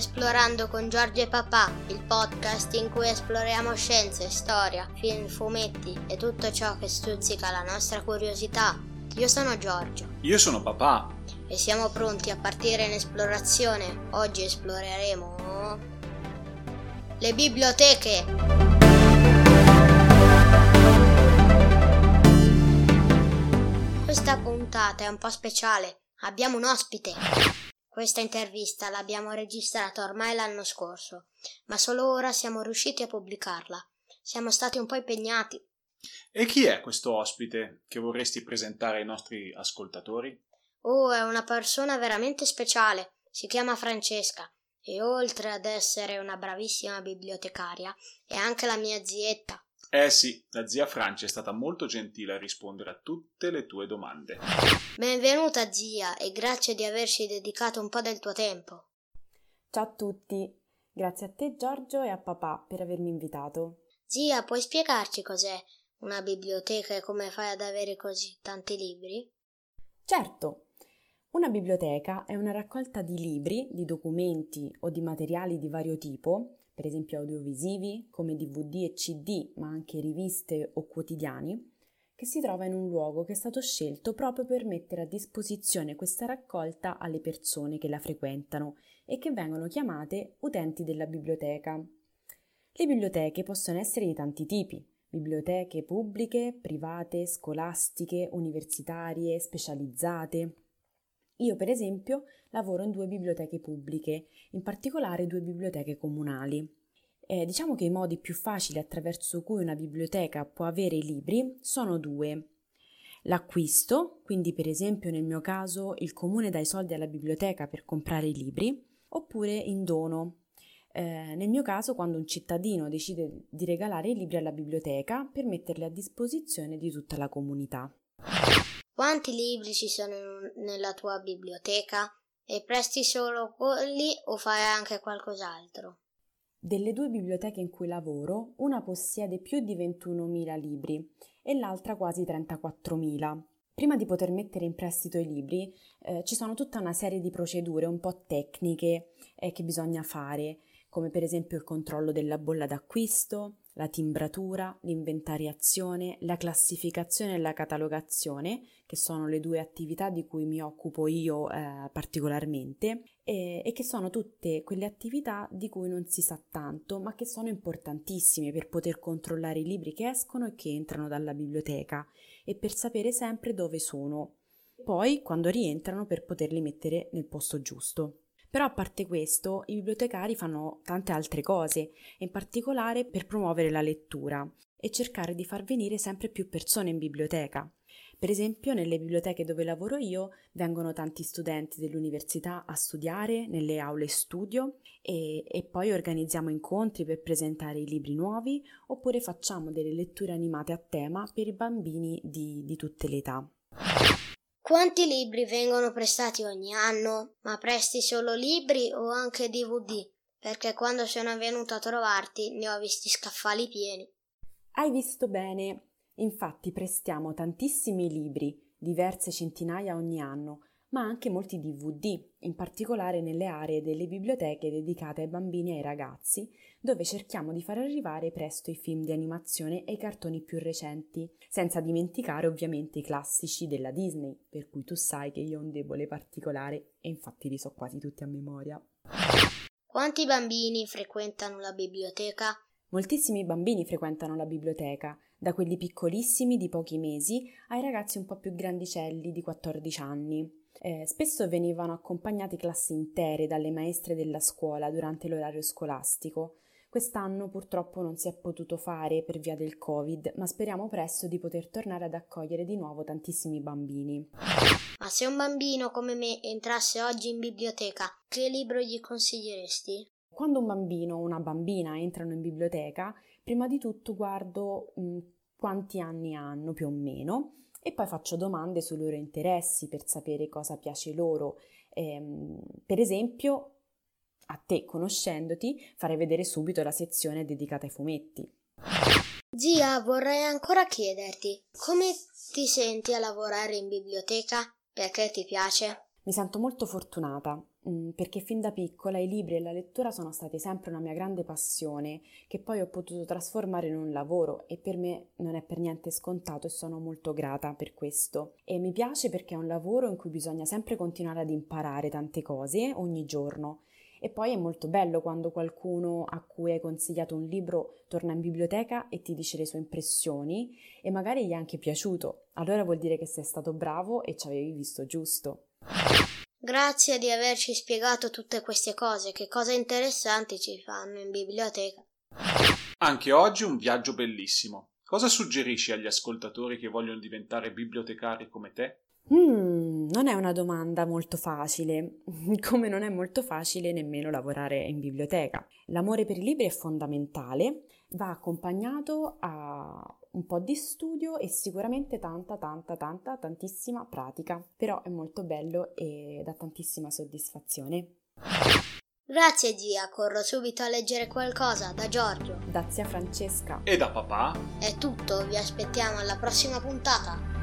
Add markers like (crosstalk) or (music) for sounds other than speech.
Esplorando con Giorgio e Papà, il podcast in cui esploriamo scienze, storia, film, fumetti e tutto ciò che stuzzica la nostra curiosità. Io sono Giorgio. Io sono papà. E siamo pronti a partire in esplorazione. Oggi esploreremo le biblioteche. Questa puntata è un po' speciale. Abbiamo un ospite. Questa intervista l'abbiamo registrata ormai l'anno scorso, ma solo ora siamo riusciti a pubblicarla. Siamo stati un po' impegnati. E chi è questo ospite che vorresti presentare ai nostri ascoltatori? Oh, è una persona veramente speciale. Si chiama Francesca e oltre ad essere una bravissima bibliotecaria, è anche la mia zietta. Eh sì, la zia Francia è stata molto gentile a rispondere a tutte le tue domande. Benvenuta zia e grazie di averci dedicato un po' del tuo tempo. Ciao a tutti, grazie a te Giorgio e a papà per avermi invitato. Zia, puoi spiegarci cos'è una biblioteca e come fai ad avere così tanti libri? Certo, una biblioteca è una raccolta di libri, di documenti o di materiali di vario tipo per esempio audiovisivi come DVD e CD, ma anche riviste o quotidiani, che si trova in un luogo che è stato scelto proprio per mettere a disposizione questa raccolta alle persone che la frequentano e che vengono chiamate utenti della biblioteca. Le biblioteche possono essere di tanti tipi, biblioteche pubbliche, private, scolastiche, universitarie, specializzate. Io, per esempio, lavoro in due biblioteche pubbliche, in particolare due biblioteche comunali. Eh, diciamo che i modi più facili attraverso cui una biblioteca può avere i libri sono due. L'acquisto, quindi per esempio nel mio caso il comune dà i soldi alla biblioteca per comprare i libri, oppure in dono. Eh, nel mio caso quando un cittadino decide di regalare i libri alla biblioteca per metterli a disposizione di tutta la comunità. Quanti libri ci sono nella tua biblioteca? E presti solo quelli o fai anche qualcos'altro? Delle due biblioteche in cui lavoro, una possiede più di 21.000 libri e l'altra quasi 34.000. Prima di poter mettere in prestito i libri eh, ci sono tutta una serie di procedure un po' tecniche eh, che bisogna fare, come per esempio il controllo della bolla d'acquisto, la timbratura, l'inventariazione, la classificazione e la catalogazione, che sono le due attività di cui mi occupo io eh, particolarmente, e, e che sono tutte quelle attività di cui non si sa tanto, ma che sono importantissime per poter controllare i libri che escono e che entrano dalla biblioteca e per sapere sempre dove sono. Poi, quando rientrano, per poterli mettere nel posto giusto. Però a parte questo, i bibliotecari fanno tante altre cose, in particolare per promuovere la lettura e cercare di far venire sempre più persone in biblioteca. Per esempio, nelle biblioteche dove lavoro io vengono tanti studenti dell'università a studiare nelle aule studio e, e, poi organizziamo incontri per presentare i libri nuovi oppure facciamo delle letture animate a tema per i bambini di, di tutte le età. Quanti libri vengono prestati ogni anno? Ma presti solo libri o anche DVD? Perché quando sono venuto a trovarti ne ho visti scaffali pieni. Hai visto bene. Infatti prestiamo tantissimi libri, diverse centinaia ogni anno, ma anche molti DVD, in particolare nelle aree delle biblioteche dedicate ai bambini e ai ragazzi, dove cerchiamo di far arrivare presto i film di animazione e i cartoni più recenti, senza dimenticare ovviamente i classici della Disney, per cui tu sai che io ho un debole particolare e infatti li so quasi tutti a memoria. Quanti bambini frequentano la biblioteca? Moltissimi bambini frequentano la biblioteca, da quelli piccolissimi di pochi mesi ai ragazzi un po' più grandicelli di 14 anni. Eh, spesso venivano accompagnati classi intere dalle maestre della scuola durante l'orario scolastico. Quest'anno purtroppo non si è potuto fare per via del Covid, ma speriamo presto di poter tornare ad accogliere di nuovo tantissimi bambini. Ma se un bambino come me entrasse oggi in biblioteca, che libro gli consiglieresti? Quando un bambino o una bambina entrano in biblioteca, prima di tutto guardo mh, quanti anni hanno più o meno e poi faccio domande sui loro interessi per sapere cosa piace loro. Ehm, per esempio, a te, conoscendoti, farei vedere subito la sezione dedicata ai fumetti. Zia, vorrei ancora chiederti, come ti senti a lavorare in biblioteca? Perché ti piace? Mi sento molto fortunata. Perché fin da piccola i libri e la lettura sono stati sempre una mia grande passione che poi ho potuto trasformare in un lavoro e per me non è per niente scontato e sono molto grata per questo. E mi piace perché è un lavoro in cui bisogna sempre continuare ad imparare tante cose ogni giorno e poi è molto bello quando qualcuno a cui hai consigliato un libro torna in biblioteca e ti dice le sue impressioni e magari gli è anche piaciuto. Allora vuol dire che sei stato bravo e ci avevi visto giusto. Grazie di averci spiegato tutte queste cose, che cose interessanti ci fanno in biblioteca. Anche oggi un viaggio bellissimo. Cosa suggerisci agli ascoltatori che vogliono diventare bibliotecari come te? Mm, non è una domanda molto facile, (laughs) come non è molto facile nemmeno lavorare in biblioteca. L'amore per i libri è fondamentale, va accompagnato a un po' di studio e sicuramente tanta, tanta, tanta, tantissima pratica, però è molto bello e dà tantissima soddisfazione. Grazie zia, corro subito a leggere qualcosa da Giorgio. Da zia Francesca. E da papà. È tutto, vi aspettiamo alla prossima puntata.